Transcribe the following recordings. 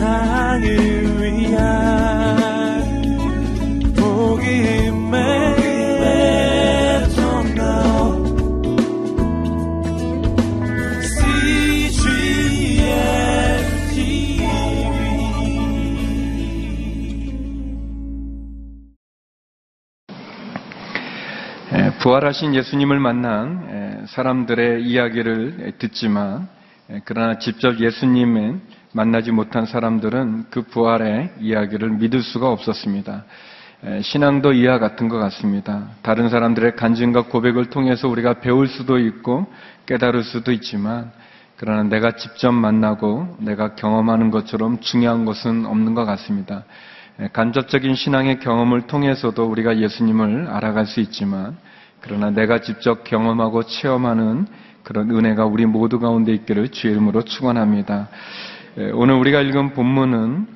세상을 위한 복음의 부활하신 예수님을 만난 에, 사람들의 이야기를 듣지만 에, 그러나 직접 예수님을 만나지 못한 사람들은 그 부활의 이야기를 믿을 수가 없었습니다. 에, 신앙도 이와 같은 것 같습니다. 다른 사람들의 간증과 고백을 통해서 우리가 배울 수도 있고 깨달을 수도 있지만 그러나 내가 직접 만나고 내가 경험하는 것처럼 중요한 것은 없는 것 같습니다. 예, 간접적인 신앙의 경험을 통해서도 우리가 예수님을 알아갈 수 있지만 그러나 내가 직접 경험하고 체험하는 그런 은혜가 우리 모두 가운데 있기를 주의 이름으로 축원합니다. 예, 오늘 우리가 읽은 본문은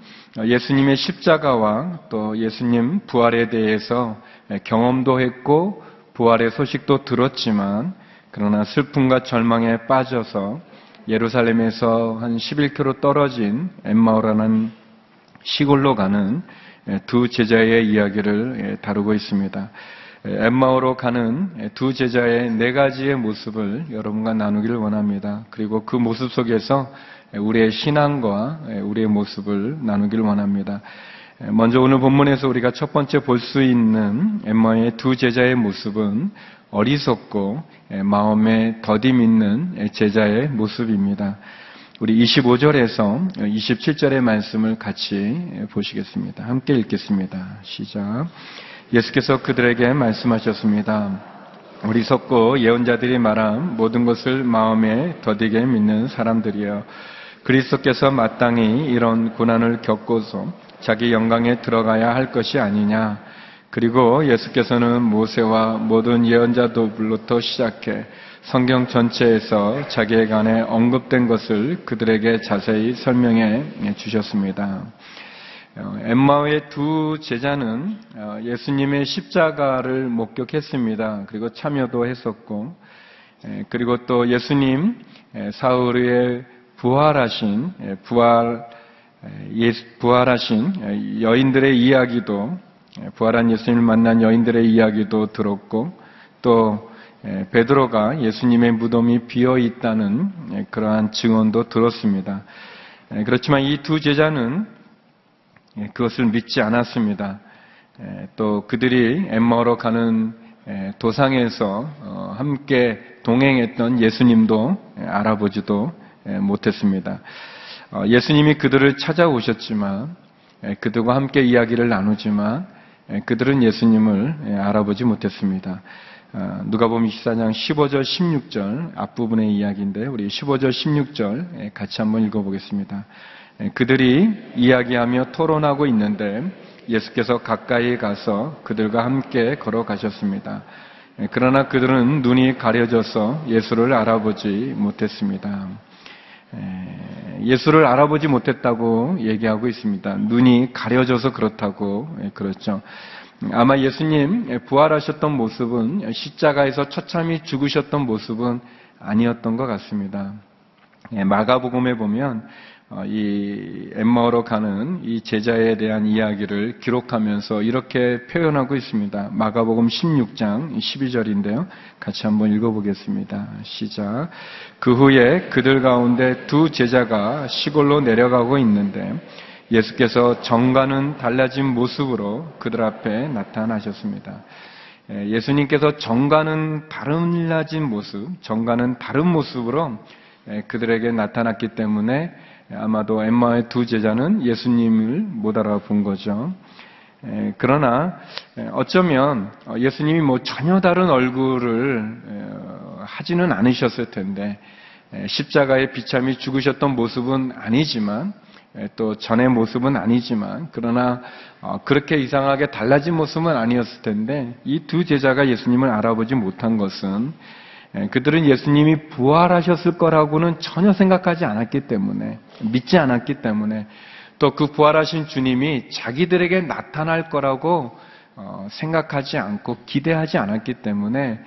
예수님의 십자가와 또 예수님 부활에 대해서 예, 경험도 했고 부활의 소식도 들었지만 그러나 슬픔과 절망에 빠져서 예루살렘에서 한 11km 떨어진 엠마오라는 시골로 가는 두 제자의 이야기를 다루고 있습니다. 엠마오로 가는 두 제자의 네 가지의 모습을 여러분과 나누기를 원합니다. 그리고 그 모습 속에서 우리의 신앙과 우리의 모습을 나누기를 원합니다. 먼저 오늘 본문에서 우리가 첫 번째 볼 수 있는 엠마의 두 제자의 모습은 어리석고 마음에 더딤 있는 제자의 모습입니다. 우리 25절에서 27절의 말씀을 같이 보시겠습니다. 함께 읽겠습니다. 시작. 예수께서 그들에게 말씀하셨습니다. 어리석고 예언자들이 말한 모든 것을 마음에 더디게 믿는 사람들이여. 그리스도께서 마땅히 이런 고난을 겪고서 자기 영광에 들어가야 할 것이 아니냐. 그리고 예수께서는 모세와 모든 예언자들로부터 시작해 성경 전체에서 자기에 관해 언급된 것을 그들에게 자세히 설명해 주셨습니다. 엠마오의 두 제자는 예수님의 십자가를 목격했습니다. 그리고 참여도 했었고, 그리고 또 예수님 사흘의 부활하신 부활 부활하신 여인들의 이야기도 부활한 예수님을 만난 여인들의 이야기도 들었고 또 베드로가 예수님의 무덤이 비어 있다는 그러한 증언도 들었습니다. 그렇지만 이 두 제자는 그것을 믿지 않았습니다. 또 그들이 엠마오로 가는 도상에서 어, 함께 동행했던 예수님도 알아보지도 못했습니다. 어, 예수님이 그들을 찾아오셨지만 그들과 함께 이야기를 나누지만 그들은 예수님을 알아보지 못했습니다. 어, 누가 보면 24장 15절 16절 앞부분의 이야기인데 우리 15절 16절 같이 한번 읽어보겠습니다. 그들이 이야기하며 토론하고 있는데 예수께서 가까이 가서 그들과 함께 걸어가셨습니다. 그러나 그들은 눈이 가려져서 예수를 알아보지 못했습니다. 예수를 알아보지 못했다고 얘기하고 있습니다. 눈이 가려져서 그렇다고 그렇죠. 아마 예수님 부활하셨던 모습은 십자가에서 처참히 죽으셨던 모습은 아니었던 것 같습니다. 마가복음에 보면 어, 이 엠마오로 가는 이 제자에 대한 이야기를 기록하면서 이렇게 표현하고 있습니다. 마가복음 16장 12절인데요. 같이 한번 읽어보겠습니다. 시작. 그 후에 그들 가운데 두 제자가 시골로 내려가고 있는데 예수께서 정과는 달라진 모습으로 그들 앞에 나타나셨습니다. 예, 예수님께서 정과는 달라진 모습, 정과는 다른 모습으로 예, 그들에게 나타났기 때문에 아마도 엠마의 두 제자는 예수님을 못 알아본 거죠. 그러나 어쩌면 예수님이 뭐 전혀 다른 얼굴을 하지는 않으셨을 텐데 십자가에 비참히 죽으셨던 모습은 아니지만 또 전의 모습은 아니지만 그러나 어, 그렇게 이상하게 달라진 모습은 아니었을 텐데 이 두 제자가 예수님을 알아보지 못한 것은 예, 그들은 예수님이 부활하셨을 거라고는 전혀 생각하지 않았기 때문에, 믿지 않았기 때문에, 또 그 부활하신 주님이 자기들에게 나타날 거라고 어, 생각하지 않고 기대하지 않았기 때문에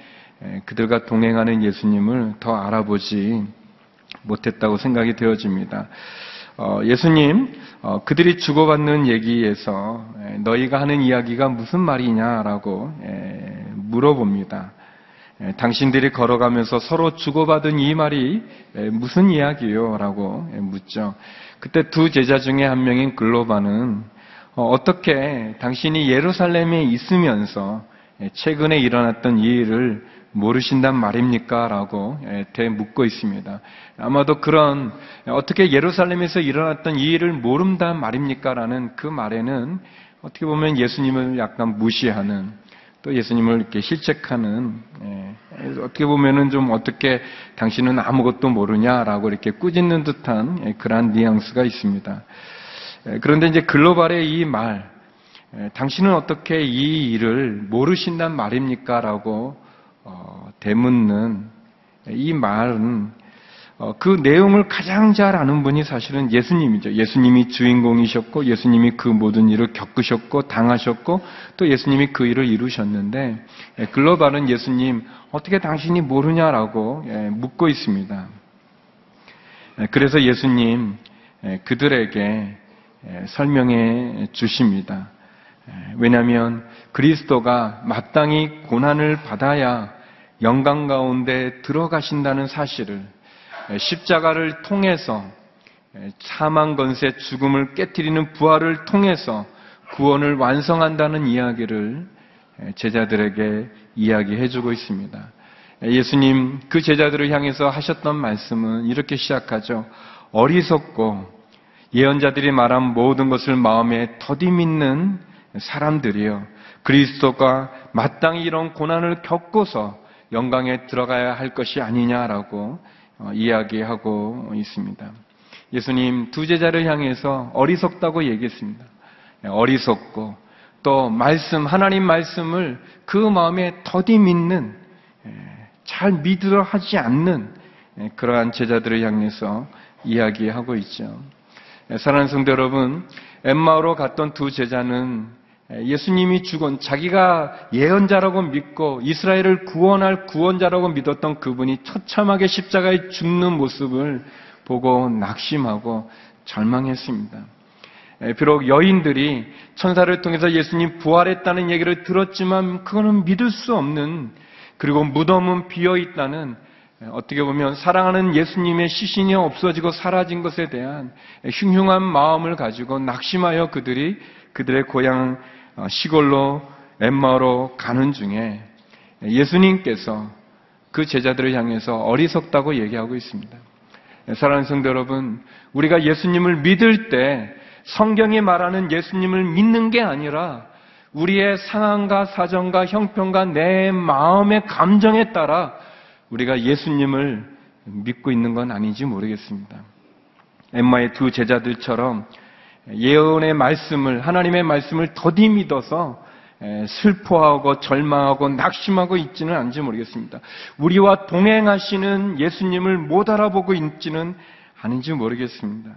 예, 그들과 동행하는 예수님을 더 알아보지 못했다고 생각이 되어집니다. 어, 예수님 어, 그들이 주고받는 얘기에서 에, 너희가 하는 이야기가 무슨 말이냐라고 에, 물어봅니다. 에, 당신들이 걸어가면서 서로 주고받은 이 말이 에, 무슨 이야기요? 라고 에, 묻죠. 그때 두 제자 중에 한 명인 글로바는 어, 어떻게 당신이 예루살렘에 있으면서 에, 최근에 일어났던 이 일을 모르신단 말입니까? 라고 예, 대묻고 있습니다. 아마도 그런 어떻게 예루살렘에서 일어났던 이 일을 모른단 말입니까? 라는 그 말에는 어떻게 보면 예수님을 약간 무시하는 또 예수님을 이렇게 실책하는 예, 어떻게 보면은 좀 어떻게 당신은 아무것도 모르냐라고 이렇게 꾸짖는 듯한 예, 그러한 뉘앙스가 있습니다. 예, 그런데 이제 글로벌의 이 말, 예, 당신은 어떻게 이 일을 모르신단 말입니까? 라고 어, 되묻는 이 말은 어, 그 내용을 가장 잘 아는 분이 사실은 예수님이죠. 예수님이 주인공이셨고 예수님이 그 모든 일을 겪으셨고 당하셨고 또 예수님이 그 일을 이루셨는데 예, 글로벌은 예수님 어떻게 당신이 모르냐라고 예, 묻고 있습니다. 예, 그래서 예수님 그들에게 설명해 주십니다. 왜냐하면 그리스도가 마땅히 고난을 받아야 영광 가운데 들어가신다는 사실을 십자가를 통해서 사망 건세 죽음을 깨뜨리는 부활을 통해서 구원을 완성한다는 이야기를 제자들에게 이야기해 주고 있습니다. 예수님 그 제자들을 향해서 하셨던 말씀은 이렇게 시작하죠. 어리석고 예언자들이 말한 모든 것을 마음에 더디 믿는 사람들이요. 그리스도가 마땅히 이런 고난을 겪고서 영광에 들어가야 할 것이 아니냐라고 어, 이야기하고 있습니다. 예수님 두 제자를 향해서 어리석다고 얘기했습니다. 예, 어리석고 또 말씀 하나님 말씀을 그 마음에 더디 믿는 예, 잘 믿으려 하지 않는 예, 그러한 제자들을 향해서 이야기하고 있죠. 사랑하는 성도 여러분, 엠마오로 갔던 두 제자는 예수님이 죽은 자기가 예언자라고 믿고 이스라엘을 구원할 구원자라고 믿었던 그분이 처참하게 십자가에 죽는 모습을 보고 낙심하고 절망했습니다. 비록 여인들이 천사를 통해서 예수님 부활했다는 얘기를 들었지만 그거는 믿을 수 없는 그리고 무덤은 비어 있다는 어떻게 보면 사랑하는 예수님의 시신이 없어지고 사라진 것에 대한 흉흉한 마음을 가지고 낙심하여 그들이 그들의 고향 어, 시골로 엠마로 가는 중에 예수님께서 그 제자들을 향해서 어리석다고 얘기하고 있습니다. 사랑하는 성도 여러분, 우리가 예수님을 믿을 때 성경이 말하는 예수님을 믿는 게 아니라 우리의 상황과 사정과 형편과 내 마음의 감정에 따라 우리가 예수님을 믿고 있는 건 아닌지 모르겠습니다. 엠마의 두 제자들처럼 예언의 말씀을 하나님의 말씀을 더디 믿어서 슬퍼하고 절망하고 낙심하고 있지는 않지 모르겠습니다. 우리와 동행하시는 예수님을 못 알아보고 있지는 않은지 모르겠습니다.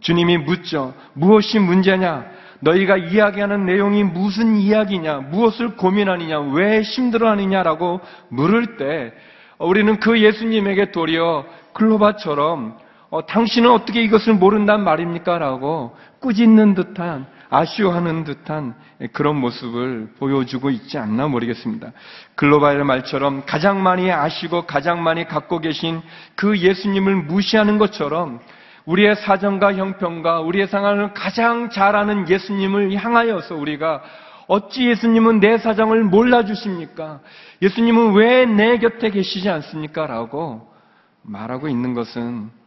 주님이 묻죠. 무엇이 문제냐? 너희가 이야기하는 내용이 무슨 이야기냐? 무엇을 고민하느냐? 왜 힘들어하느냐라고 물을 때 우리는 그 예수님에게 도리어 글로바처럼 어, 당신은 어떻게 이것을 모른단 말입니까? 라고 꾸짖는 듯한, 아쉬워하는 듯한 그런 모습을 보여주고 있지 않나 모르겠습니다. 글로벌 말처럼 가장 많이 아시고 가장 많이 갖고 계신 그 예수님을 무시하는 것처럼 우리의 사정과 형편과 우리의 상황을 가장 잘 아는 예수님을 향하여서 우리가 어찌 예수님은 내 사정을 몰라주십니까? 예수님은 왜 내 곁에 계시지 않습니까? 라고 말하고 있는 것은 예,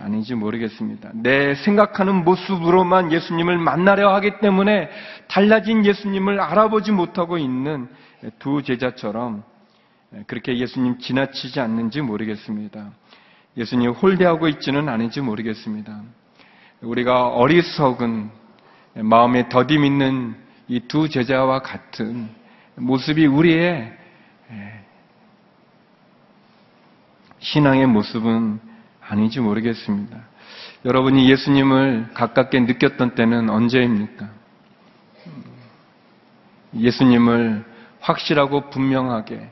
아닌지 모르겠습니다. 내 생각하는 모습으로만 예수님을 만나려 하기 때문에 달라진 예수님을 알아보지 못하고 있는 두 제자처럼 예, 그렇게 예수님 지나치지 않는지 모르겠습니다. 예수님 홀대하고 있지는 않은지 모르겠습니다. 우리가 어리석은 마음에 더디 믿는 이 두 제자와 같은 모습이 우리의 예, 신앙의 모습은 아닌지 모르겠습니다. 여러분이 예수님을 가깝게 느꼈던 때는 언제입니까? 예수님을 확실하고 분명하게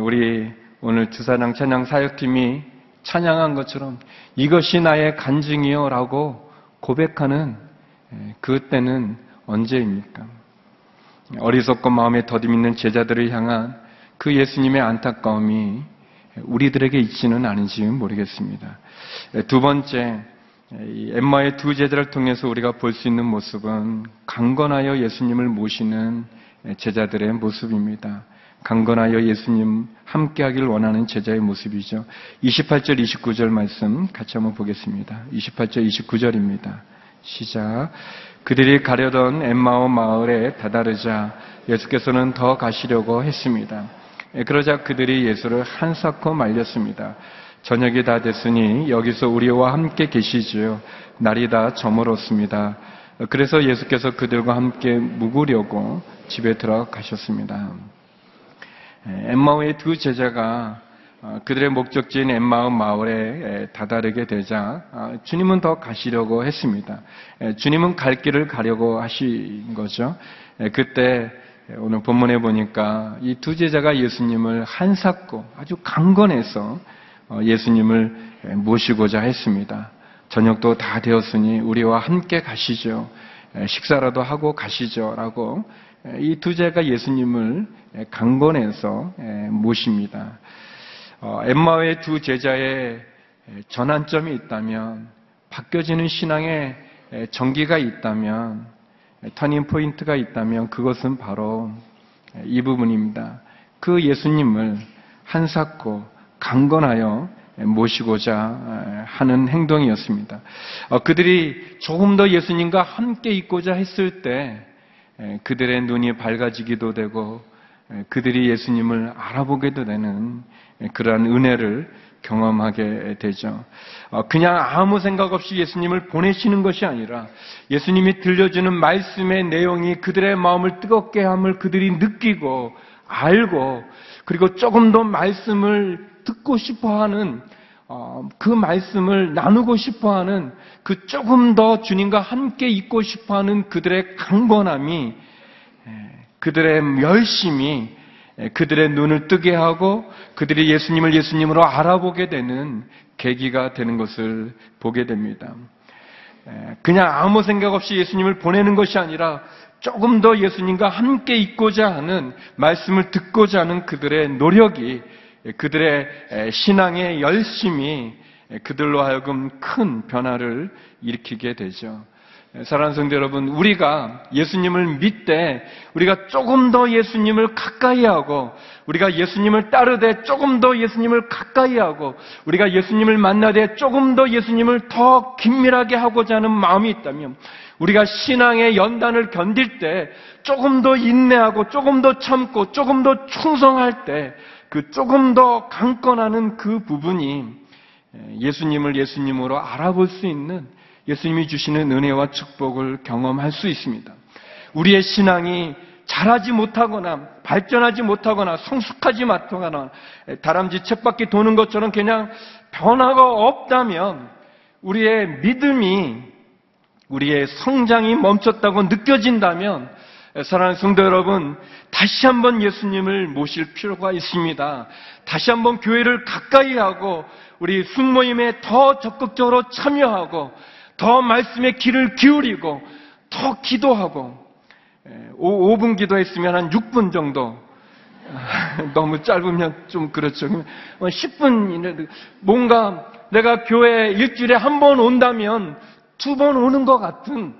우리 오늘 주사장 찬양 사역팀이 찬양한 것처럼 이것이 나의 간증이요 라고 고백하는 예, 그때는 언제입니까? 어리석고 마음에 더디 있는 제자들을 향한 그 예수님의 안타까움이 우리들에게 있지는 않은지 모르겠습니다. 예, 두 번째, 엠마의 두 제자를 통해서 우리가 볼 수 있는 모습은 강건하여 예수님을 모시는 제자들의 모습입니다. 강건하여 예수님 함께 하길 원하는 제자의 모습이죠. 28절, 29절 말씀 같이 한번 보겠습니다. 28절, 29절입니다. 시작. 그들이 가려던 엠마오 마을에 다다르자 예수께서는 더 가시려고 했습니다. 예, 그러자 그들이 예수를 한사코 말렸습니다. 저녁이 다 됐으니 여기서 우리와 함께 계시지요. 날이 다 저물었습니다. 그래서 예수께서 그들과 함께 묵으려고 집에 들어가셨습니다. 엠마오의 두 제자가 어, 그들의 목적지인 엠마오 마을에 다다르게 되자 어, 주님은 더 가시려고 했습니다. 주님은 갈 길을 가려고 하신 거죠. 그때 오늘 본문에 보니까 이 두 제자가 예수님을 한삭고 아주 강건해서 어, 예수님을 모시고자 했습니다. 저녁도 다 되었으니 우리와 함께 가시죠. 식사라도 하고 가시죠. 라고 이 두 제가 예수님을 강건해서 모십니다. 어, 엠마의 두 제자의 전환점이 있다면, 바뀌어지는 신앙의 전기가 있다면, 터닝 포인트가 있다면 그것은 바로 이 부분입니다. 그 예수님을 한사코 강건하여 모시고자 하는 행동이었습니다. 어, 그들이 조금 더 예수님과 함께 있고자 했을 때 그들의 눈이 밝아지기도 되고 그들이 예수님을 알아보게도 되는 그러한 은혜를 경험하게 되죠. 어, 그냥 아무 생각 없이 예수님을 보내시는 것이 아니라 예수님이 들려주는 말씀의 내용이 그들의 마음을 뜨겁게 함을 그들이 느끼고 알고 그리고 조금 더 말씀을 듣고 싶어 하는 어, 그 말씀을 나누고 싶어 하는 그 조금 더 주님과 함께 있고 싶어 하는 그들의 강건함이 그들의 열심이 그들의 눈을 뜨게 하고 그들이 예수님을 예수님으로 알아보게 되는 계기가 되는 것을 보게 됩니다. 그냥 아무 생각 없이 예수님을 보내는 것이 아니라 조금 더 예수님과 함께 있고자 하는 말씀을 듣고자 하는 그들의 노력이 그들의 신앙의 열심이 그들로 하여금 큰 변화를 일으키게 되죠. 사랑하는 성도 여러분, 우리가 예수님을 믿되 우리가 조금 더 예수님을 가까이 하고 우리가 예수님을 따르되 조금 더 예수님을 가까이 하고 우리가 예수님을 만나되 조금 더 예수님을 더 긴밀하게 하고자 하는 마음이 있다면 우리가 신앙의 연단을 견딜 때 조금 더 인내하고 조금 더 참고 조금 더 충성할 때 그 조금 더 강건하는 그 부분이 예수님을 예수님으로 알아볼 수 있는 예수님이 주시는 은혜와 축복을 경험할 수 있습니다. 우리의 신앙이 잘하지 못하거나 발전하지 못하거나 성숙하지 못하거나 다람쥐 쳇바퀴 도는 것처럼 그냥 변화가 없다면 우리의 믿음이 우리의 성장이 멈췄다고 느껴진다면 사랑하는 성도 여러분 다시 한번 예수님을 모실 필요가 있습니다. 다시 한번 교회를 가까이 하고 우리 순모임에 더 적극적으로 참여하고 더 말씀의 귀를 기울이고 더 기도하고 5, 분 기도했으면 한 6분 정도. 너무 짧으면 좀 그렇죠. 10분 이내 뭔가 내가 교회 일주일에 한 번 온다면 두 번 오는 것 같은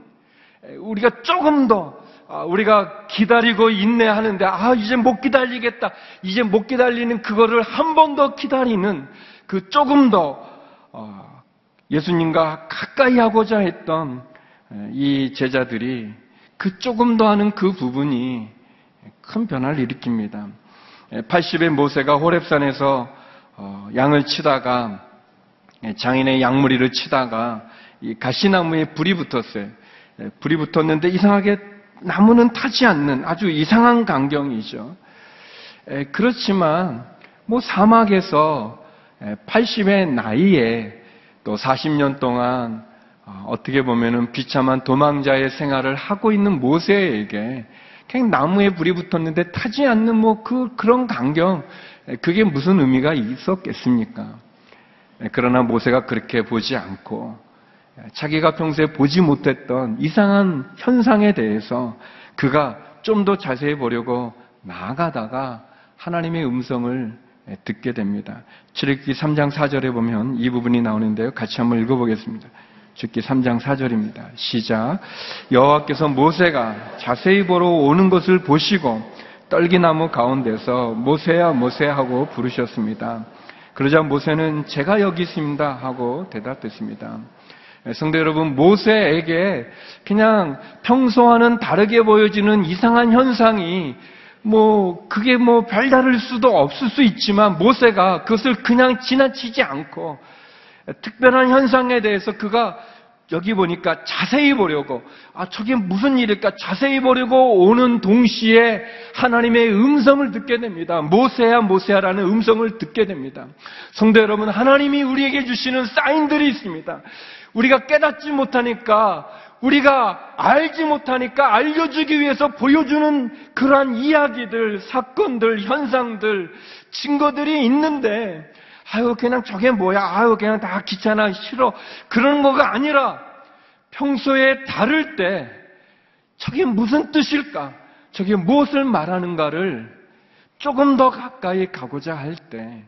우리가 조금 더 아, 우리가 기다리고 인내하는데 아 이제 못 기다리겠다. 이제 못 기다리는 그거를 한 번 더 기다리는 그 조금 더 어, 예수님과 가까이 하고자 했던 이 제자들이 그 조금 더 하는 그 부분이 큰 변화를 일으킵니다. 80의 모세가 호랩산에서 어, 양을 치다가 장인의 양무리를 치다가 이 가시나무에 불이 붙었어요. 불이 붙었는데 이상하게 나무는 타지 않는 아주 이상한 광경이죠. 그렇지만 뭐 사막에서 80의 나이에 또 40년 동안 어, 어떻게 보면은 비참한 도망자의 생활을 하고 있는 모세에게 그냥 나무에 불이 붙었는데 타지 않는 뭐 그, 그런 강경, 그게 무슨 의미가 있었겠습니까? 그러나 모세가 그렇게 보지 않고 자기가 평소에 보지 못했던 이상한 현상에 대해서 그가 좀 더 자세히 보려고 나아가다가 하나님의 음성을 듣게 됩니다. 출애굽기 3장 4절에 보면 이 부분이 나오는데요. 같이 한번 읽어보겠습니다. 출애굽기 3장 4절입니다. 시작. 여호와께서 모세가 자세히 보러 오는 것을 보시고 떨기나무 가운데서 모세야 모세야 하고 부르셨습니다. 그러자 모세는 제가 여기 있습니다 하고 대답했습니다. 성도 여러분, 모세에게 그냥 평소와는 다르게 보여지는 이상한 현상이 뭐 그게 뭐 별다를 수도 없을 수 있지만 모세가 그것을 그냥 지나치지 않고 특별한 현상에 대해서 그가 여기 보니까 자세히 보려고 아 저게 무슨 일일까 자세히 보려고 오는 동시에 하나님의 음성을 듣게 됩니다. 모세야 모세야라는 음성을 듣게 됩니다. 성도 여러분 하나님이 우리에게 주시는 사인들이 있습니다. 우리가 깨닫지 못하니까 우리가 알지 못하니까 알려주기 위해서 보여주는 그러한 이야기들, 사건들, 현상들, 증거들이 있는데 아유, 그냥 저게 뭐야? 아유, 그냥 다 귀찮아, 싫어. 그런 거가 아니라 평소에 다를 때 저게 무슨 뜻일까? 저게 무엇을 말하는가를 조금 더 가까이 가고자 할 때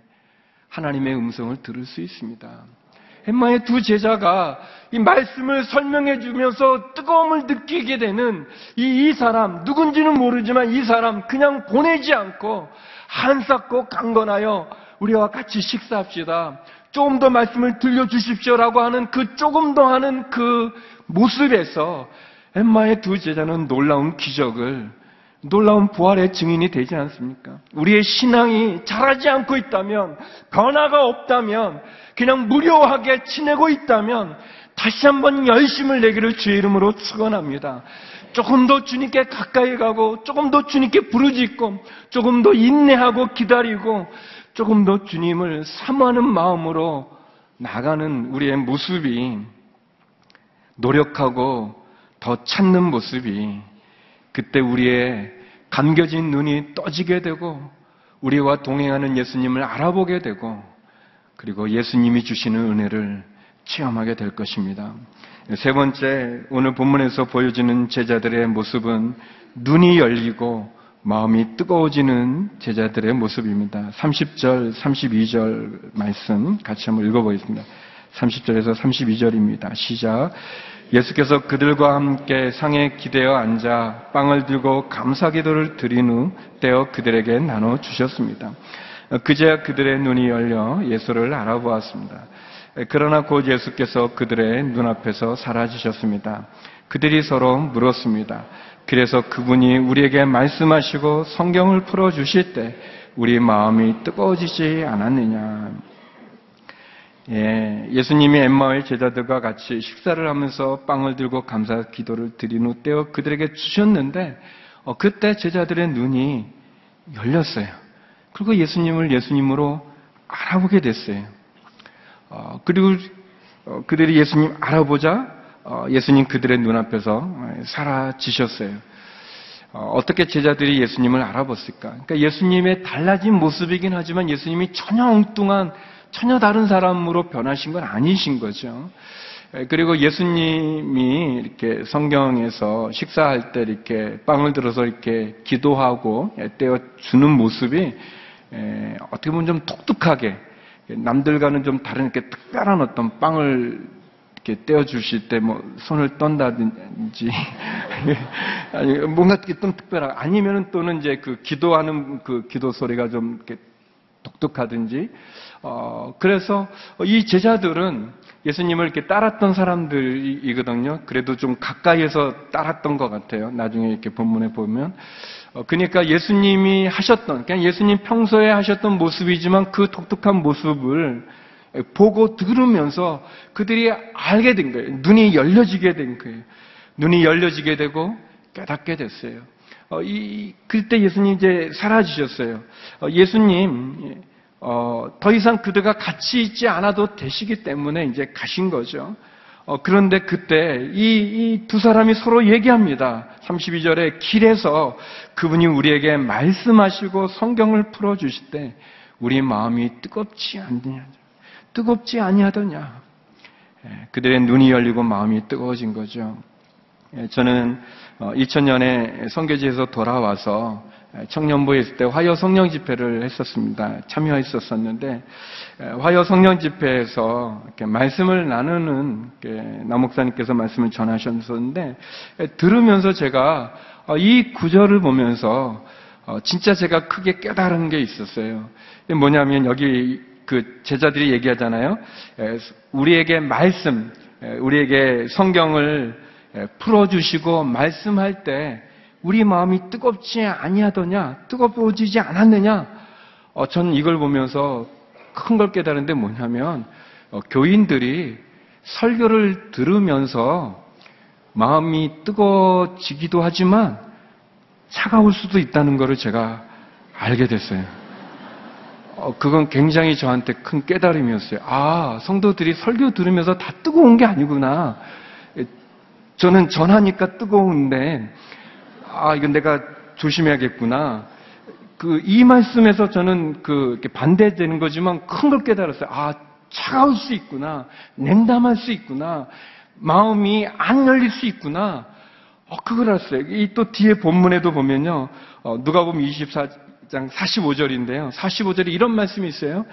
하나님의 음성을 들을 수 있습니다. 엠마의 두 제자가 이 말씀을 설명해 주면서 뜨거움을 느끼게 되는 이, 이 사람, 누군지는 모르지만 이 사람 그냥 보내지 않고 한쌓고 강건하여 우리와 같이 식사합시다. 조금 더 말씀을 들려주십시오라고 하는 그 조금 더 하는 그 모습에서 엠마의 두 제자는 놀라운 기적을 놀라운 부활의 증인이 되지 않습니까? 우리의 신앙이 자라지 않고 있다면, 변화가 없다면, 그냥 무료하게 지내고 있다면, 다시 한번 열심을 내기를 주의 이름으로 축원합니다. 조금 더 주님께 가까이 가고, 조금 더 주님께 부르짖고, 조금 더 인내하고 기다리고, 조금 더 주님을 사모하는 마음으로 나가는 우리의 모습이 노력하고 더 찾는 모습이 그때 우리의 감겨진 눈이 떠지게 되고 우리와 동행하는 예수님을 알아보게 되고 그리고 예수님이 주시는 은혜를 체험하게 될 것입니다. 세 번째, 오늘 본문에서 보여지는 제자들의 모습은 눈이 열리고 마음이 뜨거워지는 제자들의 모습입니다. 30절, 32절 말씀 같이 한번 읽어보겠습니다. 30절에서 32절입니다. 시작. 예수께서 그들과 함께 상에 기대어 앉아 빵을 들고 감사 기도를 드린 후 떼어 그들에게 나눠 주셨습니다. 그제야 그들의 눈이 열려 예수를 알아보았습니다. 그러나 곧 예수께서 그들의 눈앞에서 사라지셨습니다. 그들이 서로 물었습니다. 그래서 그분이 우리에게 말씀하시고 성경을 풀어주실 때 우리 마음이 뜨거워지지 않았느냐. 예, 예수님이 엠마의 제자들과 같이 식사를 하면서 빵을 들고 감사 기도를 드린 후 떼어 그들에게 주셨는데 어, 그때 제자들의 눈이 열렸어요. 그리고 예수님을 예수님으로 알아보게 됐어요. 어, 그리고 어, 그들이 예수님 알아보자 어, 예수님 그들의 눈앞에서 사라지셨어요. 어, 어떻게 제자들이 예수님을 알아봤을까? 그러니까 예수님의 달라진 모습이긴 하지만 예수님이 전혀 엉뚱한 전혀 다른 사람으로 변하신 건 아니신 거죠. 그리고 예수님이 이렇게 성경에서 식사할 때 이렇게 빵을 들어서 이렇게 기도하고 떼어 주는 모습이 어떻게 보면 좀 독특하게 남들과는 좀 다른 이렇게 특별한 어떤 빵을 이렇게 떼어 주실 때 뭐 손을 떤다든지 아니 뭔가 좀 특별한 아니면은 또는 이제 그 기도하는 그 기도 소리가 좀 이렇게 독특하든지 어, 그래서 이 제자들은 예수님을 이렇게 따랐던 사람들이거든요. 그래도 좀 가까이에서 따랐던 것 같아요. 나중에 이렇게 본문에 보면. 어, 그러니까 예수님이 하셨던, 그냥 예수님 평소에 하셨던 모습이지만 그 독특한 모습을 보고 들으면서 그들이 알게 된 거예요. 눈이 열려지게 된 거예요. 눈이 열려지게 되고 깨닫게 됐어요. 어, 이, 그때 예수님 이제 사라지셨어요. 어, 예수님, 어, 더 이상 그들과 같이 있지 않아도 되시기 때문에 이제 가신 거죠. 어, 그런데 그때 이 두 사람이 서로 얘기합니다. 32절에 길에서 그분이 우리에게 말씀하시고 성경을 풀어 주실 때 우리 마음이 뜨겁지 않느냐. 뜨겁지 아니하더냐. 예, 그들의 눈이 열리고 마음이 뜨거워진 거죠. 예, 저는 2000년에 성교지에서 돌아와서 청년부에 있을 때 화요 성령 집회를 했었습니다. 참여했었었는데 화요 성령 집회에서 말씀을 나누는 남목사님께서 말씀을 전하셨었는데 들으면서 제가 어, 이 구절을 보면서 어, 진짜 제가 크게 깨달은 게 있었어요. 뭐냐면 여기 그 제자들이 얘기하잖아요. 우리에게 말씀, 우리에게 성경을 풀어주시고 말씀할 때 우리 마음이 뜨겁지 아니하더냐, 뜨거워지지 않았느냐. 어, 저는 이걸 보면서 큰 걸 깨달은데 뭐냐면 어, 교인들이 설교를 들으면서 마음이 뜨거워지기도 하지만 차가울 수도 있다는 것을 제가 알게 됐어요. 어, 그건 굉장히 저한테 큰 깨달음이었어요. 아, 성도들이 설교 들으면서 다 뜨거운 게 아니구나. 저는 전하니까 뜨거운데, 아, 이건 내가 조심해야겠구나. 그, 이 말씀에서 저는 그, 반대되는 거지만 큰 걸 깨달았어요. 아, 차가울 수 있구나. 냉담할 수 있구나. 마음이 안 열릴 수 있구나. 어, 그걸 알았어요. 이 또 뒤에 본문에도 보면요. 어, 누가 보면 24, 장 45절인데요. 45절에 이런 말씀이 있어요.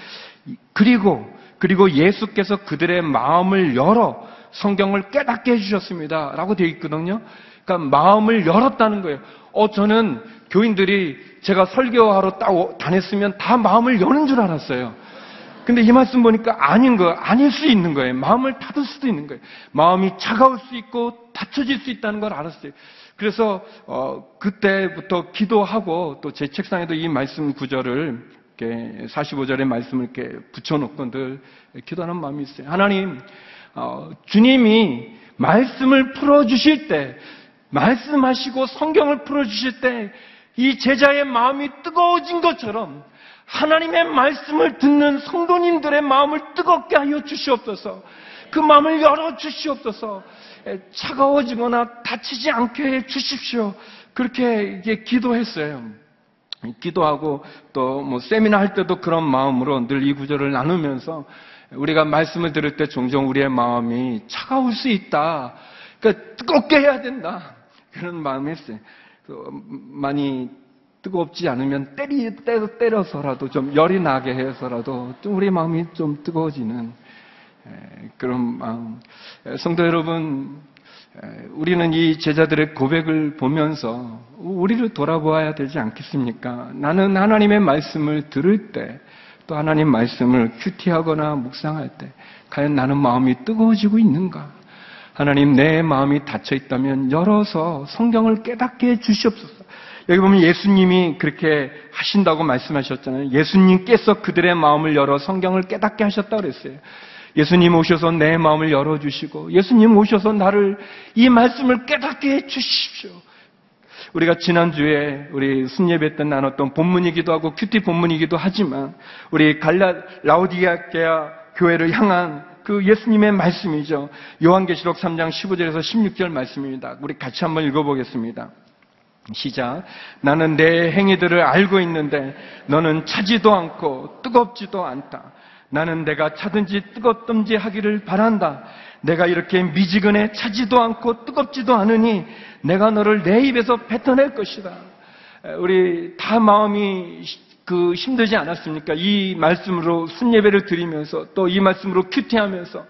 그리고 그리고 예수께서 그들의 마음을 열어 성경을 깨닫게 해주셨습니다. 라고 되어 있거든요. 그러니까 마음을 열었다는 거예요. 어, 저는 교인들이 제가 설교하러 딱 다녔으면 다 마음을 여는 줄 알았어요. 근데 이 말씀 보니까 아닌 거, 아닐 수 있는 거예요. 마음을 닫을 수도 있는 거예요. 마음이 차가울 수 있고 닫혀질 수 있다는 걸 알았어요. 그래서 어, 그때부터 기도하고 또 제 책상에도 이 말씀 구절을 이렇게 45절의 말씀을 이렇게 붙여놓고 늘 기도하는 마음이 있어요. 하나님, 어, 주님이 말씀을 풀어주실 때, 말씀하시고 성경을 풀어주실 때, 이 제자의 마음이 뜨거워진 것처럼 하나님의 말씀을 듣는 성도님들의 마음을 뜨겁게 하여 주시옵소서. 그 마음을 열어 주시옵소서. 차가워지거나 다치지 않게 해 주십시오. 그렇게 기도했어요. 기도하고 또 뭐 세미나 할 때도 그런 마음으로 늘 이 구절을 나누면서 우리가 말씀을 들을 때 종종 우리의 마음이 차가울 수 있다. 그러니까 뜨겁게 해야 된다. 그런 마음이 있어요. 많이 뜨겁지 않으면 때리, 때려, 때려서라도 좀 열이 나게 해서라도 좀 우리 마음이 좀 뜨거워지는 그런 마음. 성도 여러분, 우리는 이 제자들의 고백을 보면서 우리를 돌아보아야 되지 않겠습니까? 나는 하나님의 말씀을 들을 때, 또 하나님 말씀을 큐티하거나 묵상할 때, 과연 나는 마음이 뜨거워지고 있는가? 하나님 내 마음이 닫혀 있다면 열어서 성경을 깨닫게 해 주시옵소서. 여기 보면 예수님이 그렇게 하신다고 말씀하셨잖아요. 예수님께서 그들의 마음을 열어 성경을 깨닫게 하셨다고 그랬어요. 예수님 오셔서 내 마음을 열어주시고 예수님 오셔서 나를 이 말씀을 깨닫게 해주십시오. 우리가 지난주에 우리 순예배 때 나눴던 본문이기도 하고 큐티 본문이기도 하지만 우리 갈라 라우디아 교회를 향한 그 예수님의 말씀이죠. 요한계시록 3장 15절에서 16절 말씀입니다. 우리 같이 한번 읽어보겠습니다. 시작. 나는 내 행위들을 알고 있는데 너는 차지도 않고 뜨겁지도 않다. 나는 내가 차든지 뜨겁든지 하기를 바란다. 내가 이렇게 미지근해 차지도 않고 뜨겁지도 않으니 내가 너를 내 입에서 뱉어낼 것이다. 우리 다 마음이 그 힘들지 않았습니까? 이 말씀으로 순예배를 드리면서 또 이 말씀으로 큐티하면서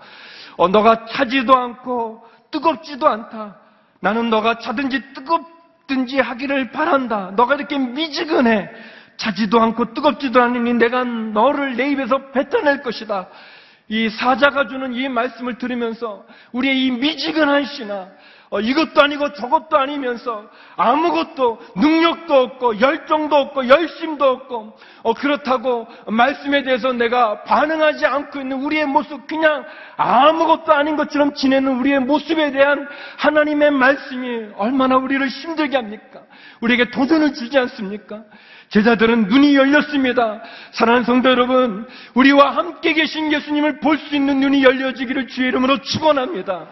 어, 너가 차지도 않고 뜨겁지도 않다. 나는 너가 차든지 뜨겁든지 하기를 바란다. 너가 이렇게 미지근해. 차지도 않고 뜨겁지도 않으니 내가 너를 내 입에서 뱉어낼 것이다. 이 사자가 주는 이 말씀을 들으면서 우리의 이 미지근한 어, 이것도 아니고 저것도 아니면서 아무것도 능력도 없고 열정도 없고 열심도 없고 어, 그렇다고 말씀에 대해서 내가 반응하지 않고 있는 우리의 모습 그냥 아무것도 아닌 것처럼 지내는 우리의 모습에 대한 하나님의 말씀이 얼마나 우리를 힘들게 합니까? 우리에게 도전을 주지 않습니까? 제자들은 눈이 열렸습니다. 사랑하는 성도 여러분, 우리와 함께 계신 예수님을 볼 수 있는 눈이 열려지기를 주의 이름으로 축원합니다.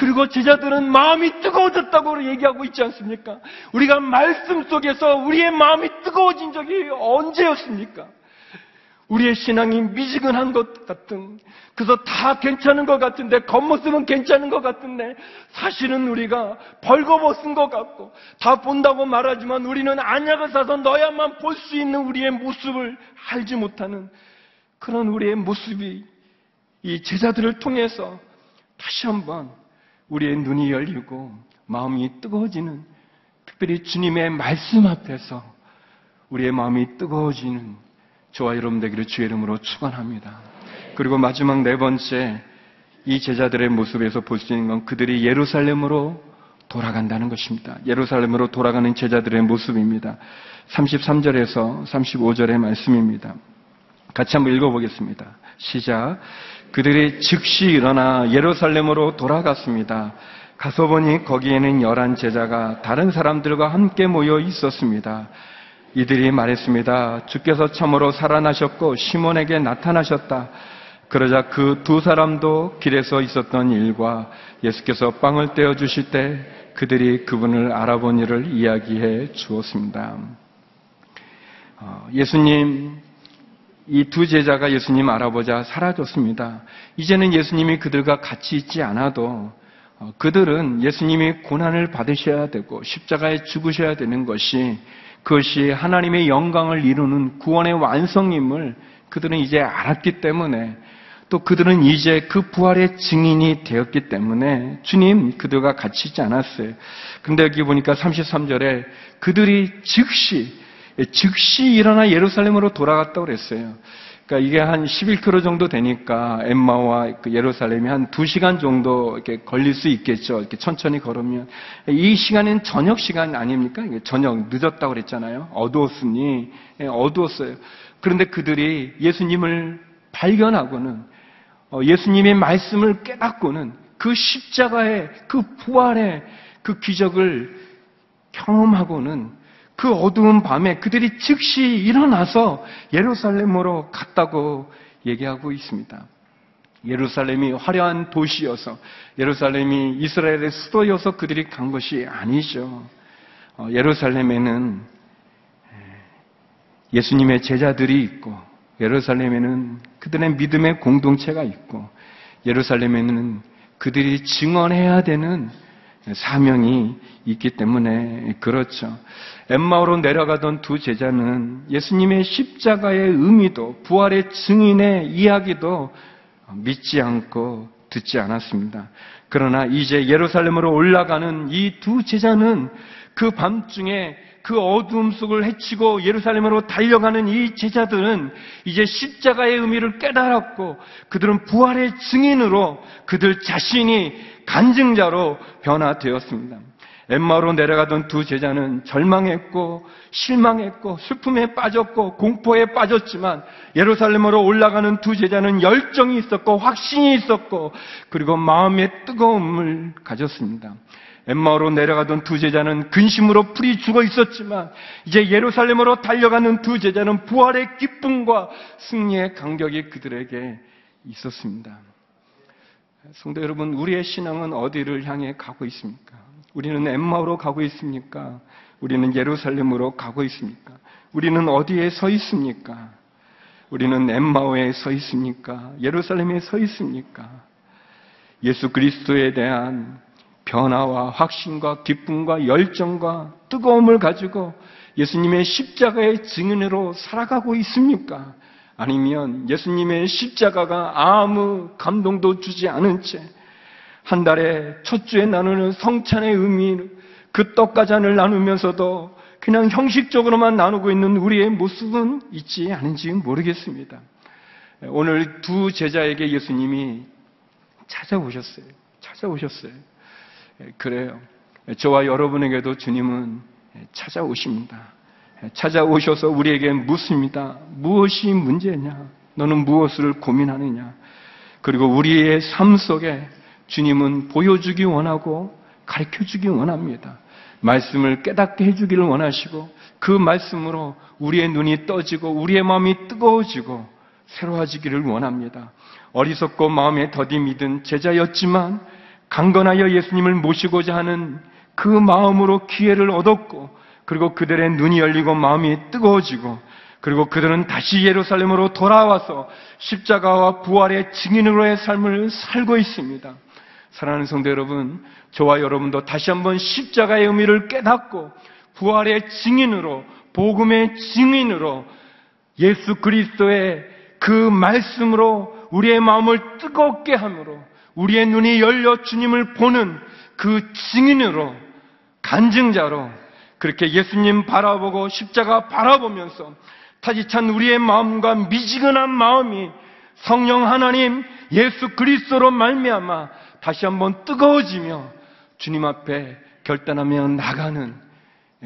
그리고 제자들은 마음이 뜨거워졌다고 얘기하고 있지 않습니까? 우리가 말씀 속에서 우리의 마음이 뜨거워진 적이 언제였습니까? 우리의 신앙이 미지근한 것 같은, 그래서 다 괜찮은 것 같은데, 겉모습은 괜찮은 것 같은데, 사실은 우리가 벌거벗은 것 같고, 다 본다고 말하지만 우리는 안약을 사서 너야만 볼 수 있는 우리의 모습을 알지 못하는 그런 우리의 모습이 이 제자들을 통해서 다시 한번 우리의 눈이 열리고 마음이 뜨거워지는 특별히 주님의 말씀 앞에서 우리의 마음이 뜨거워지는 저와 여러분 되기를 주의 이름으로 축원합니다. 그리고 마지막 네 번째 이 제자들의 모습에서 볼 수 있는 건 그들이 예루살렘으로 돌아간다는 것입니다. 예루살렘으로 돌아가는 제자들의 모습입니다. 33절에서 35절의 말씀입니다. 같이 한번 읽어보겠습니다. 시작. 그들이 즉시 일어나 예루살렘으로 돌아갔습니다. 가서 보니 거기에는 열한 제자가 다른 사람들과 함께 모여 있었습니다. 이들이 말했습니다. 주께서 참으로 살아나셨고 시몬에게 나타나셨다. 그러자 그 두 사람도 길에서 있었던 일과 예수께서 빵을 떼어 주실 때 그들이 그분을 알아본 일을 이야기해 주었습니다. 어, 예수님 이 두 제자가 예수님 알아보자 사라졌습니다. 이제는 예수님이 그들과 같이 있지 않아도 어, 그들은 예수님이 고난을 받으셔야 되고 십자가에 죽으셔야 되는 것이 그것이 하나님의 영광을 이루는 구원의 완성임을 그들은 이제 알았기 때문에 또 그들은 이제 그 부활의 증인이 되었기 때문에 주님 그들과 같이 있지 않았어요. 근데 여기 보니까 33절에 그들이 즉시 즉시 일어나 예루살렘으로 돌아갔다고 그랬어요. 그러니까 이게 한 11km 정도 되니까 엠마와 그 예루살렘이 한 2시간 정도 이렇게 걸릴 수 있겠죠. 이렇게 천천히 걸으면. 이 시간은 저녁 시간 아닙니까? 저녁 늦었다고 그랬잖아요. 어두웠으니. 예, 어두웠어요. 그런데 그들이 예수님을 발견하고는 어, 예수님의 말씀을 깨닫고는 그 십자가의 그 부활의 그 기적을 경험하고는 그 어두운 밤에 그들이 즉시 일어나서 예루살렘으로 갔다고 얘기하고 있습니다. 예루살렘이 화려한 도시여서 예루살렘이 이스라엘의 수도여서 그들이 간 것이 아니죠. 어, 예루살렘에는 예수님의 제자들이 있고 예루살렘에는 그들의 믿음의 공동체가 있고 예루살렘에는 그들이 증언해야 되는 사명이 있기 때문에 그렇죠. 엠마오로 내려가던 두 제자는 예수님의 십자가의 의미도 부활의 증인의 이야기도 믿지 않고 듣지 않았습니다. 그러나 이제 예루살렘으로 올라가는 이 두 제자는 그 밤중에 그 어두움 속을 헤치고 예루살렘으로 달려가는 이 제자들은 이제 십자가의 의미를 깨달았고 그들은 부활의 증인으로 그들 자신이 간증자로 변화되었습니다. 엠마로 내려가던 두 제자는 절망했고 실망했고 슬픔에 빠졌고 공포에 빠졌지만 예루살렘으로 올라가는 두 제자는 열정이 있었고 확신이 있었고 그리고 마음의 뜨거움을 가졌습니다. 엠마오로 내려가던 두 제자는 근심으로 풀이 죽어 있었지만 이제 예루살렘으로 달려가는 두 제자는 부활의 기쁨과 승리의 감격이 그들에게 있었습니다. 성도 여러분, 우리의 신앙은 어디를 향해 가고 있습니까? 우리는 엠마오로 가고 있습니까? 우리는 예루살렘으로 가고 있습니까? 우리는 어디에 서 있습니까? 우리는 엠마오에 서 있습니까? 예루살렘에 서 있습니까? 예수 그리스도에 대한 변화와 확신과 기쁨과 열정과 뜨거움을 가지고 예수님의 십자가의 증인으로 살아가고 있습니까? 아니면 예수님의 십자가가 아무 감동도 주지 않은 채 한 달에 첫 주에 나누는 성찬의 의미, 그 떡과 잔을 나누면서도 그냥 형식적으로만 나누고 있는 우리의 모습은 있지 않은지 모르겠습니다. 오늘 두 제자에게 예수님이 찾아오셨어요. 찾아오셨어요. 그래요. 저와 여러분에게도 주님은 찾아오십니다. 찾아오셔서 우리에게 묻습니다. 무엇이 문제냐? 너는 무엇을 고민하느냐? 그리고 우리의 삶 속에 주님은 보여주기 원하고 가르쳐 주기 원합니다. 말씀을 깨닫게 해주기를 원하시고 그 말씀으로 우리의 눈이 떠지고 우리의 마음이 뜨거워지고 새로워지기를 원합니다. 어리석고 마음에 더디 믿은 제자였지만 강건하여 예수님을 모시고자 하는 그 마음으로 기회를 얻었고 그리고 그들의 눈이 열리고 마음이 뜨거워지고 그리고 그들은 다시 예루살렘으로 돌아와서 십자가와 부활의 증인으로의 삶을 살고 있습니다. 사랑하는 성도 여러분, 저와 여러분도 다시 한번 십자가의 의미를 깨닫고 부활의 증인으로 복음의 증인으로 예수 그리스도의 그 말씀으로 우리의 마음을 뜨겁게 함으로 우리의 눈이 열려 주님을 보는 그 증인으로 간증자로 그렇게 예수님 바라보고 십자가 바라보면서 타지찬 우리의 마음과 미지근한 마음이 성령 하나님 예수 그리스도로 말미암아 다시 한번 뜨거워지며 주님 앞에 결단하며 나가는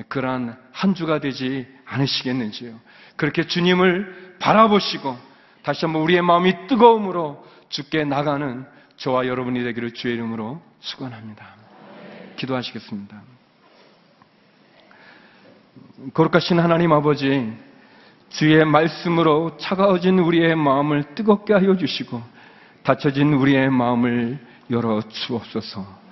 그러한 한 주가 되지 않으시겠는지요. 그렇게 주님을 바라보시고 다시 한번 우리의 마음이 뜨거움으로 죽게 나가는 저와 여러분이 되기를 주의 이름으로 축원합니다. 기도하시겠습니다. 거룩하신 하나님 아버지, 주의 말씀으로 차가워진 우리의 마음을 뜨겁게 하여 주시고 닫혀진 우리의 마음을 열어 주옵소서.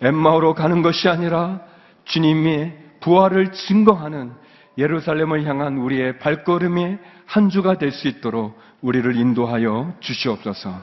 엠마오로 가는 것이 아니라 주님의 부활을 증거하는 예루살렘을 향한 우리의 발걸음이 한 주가 될 수 있도록 우리를 인도하여 주시옵소서.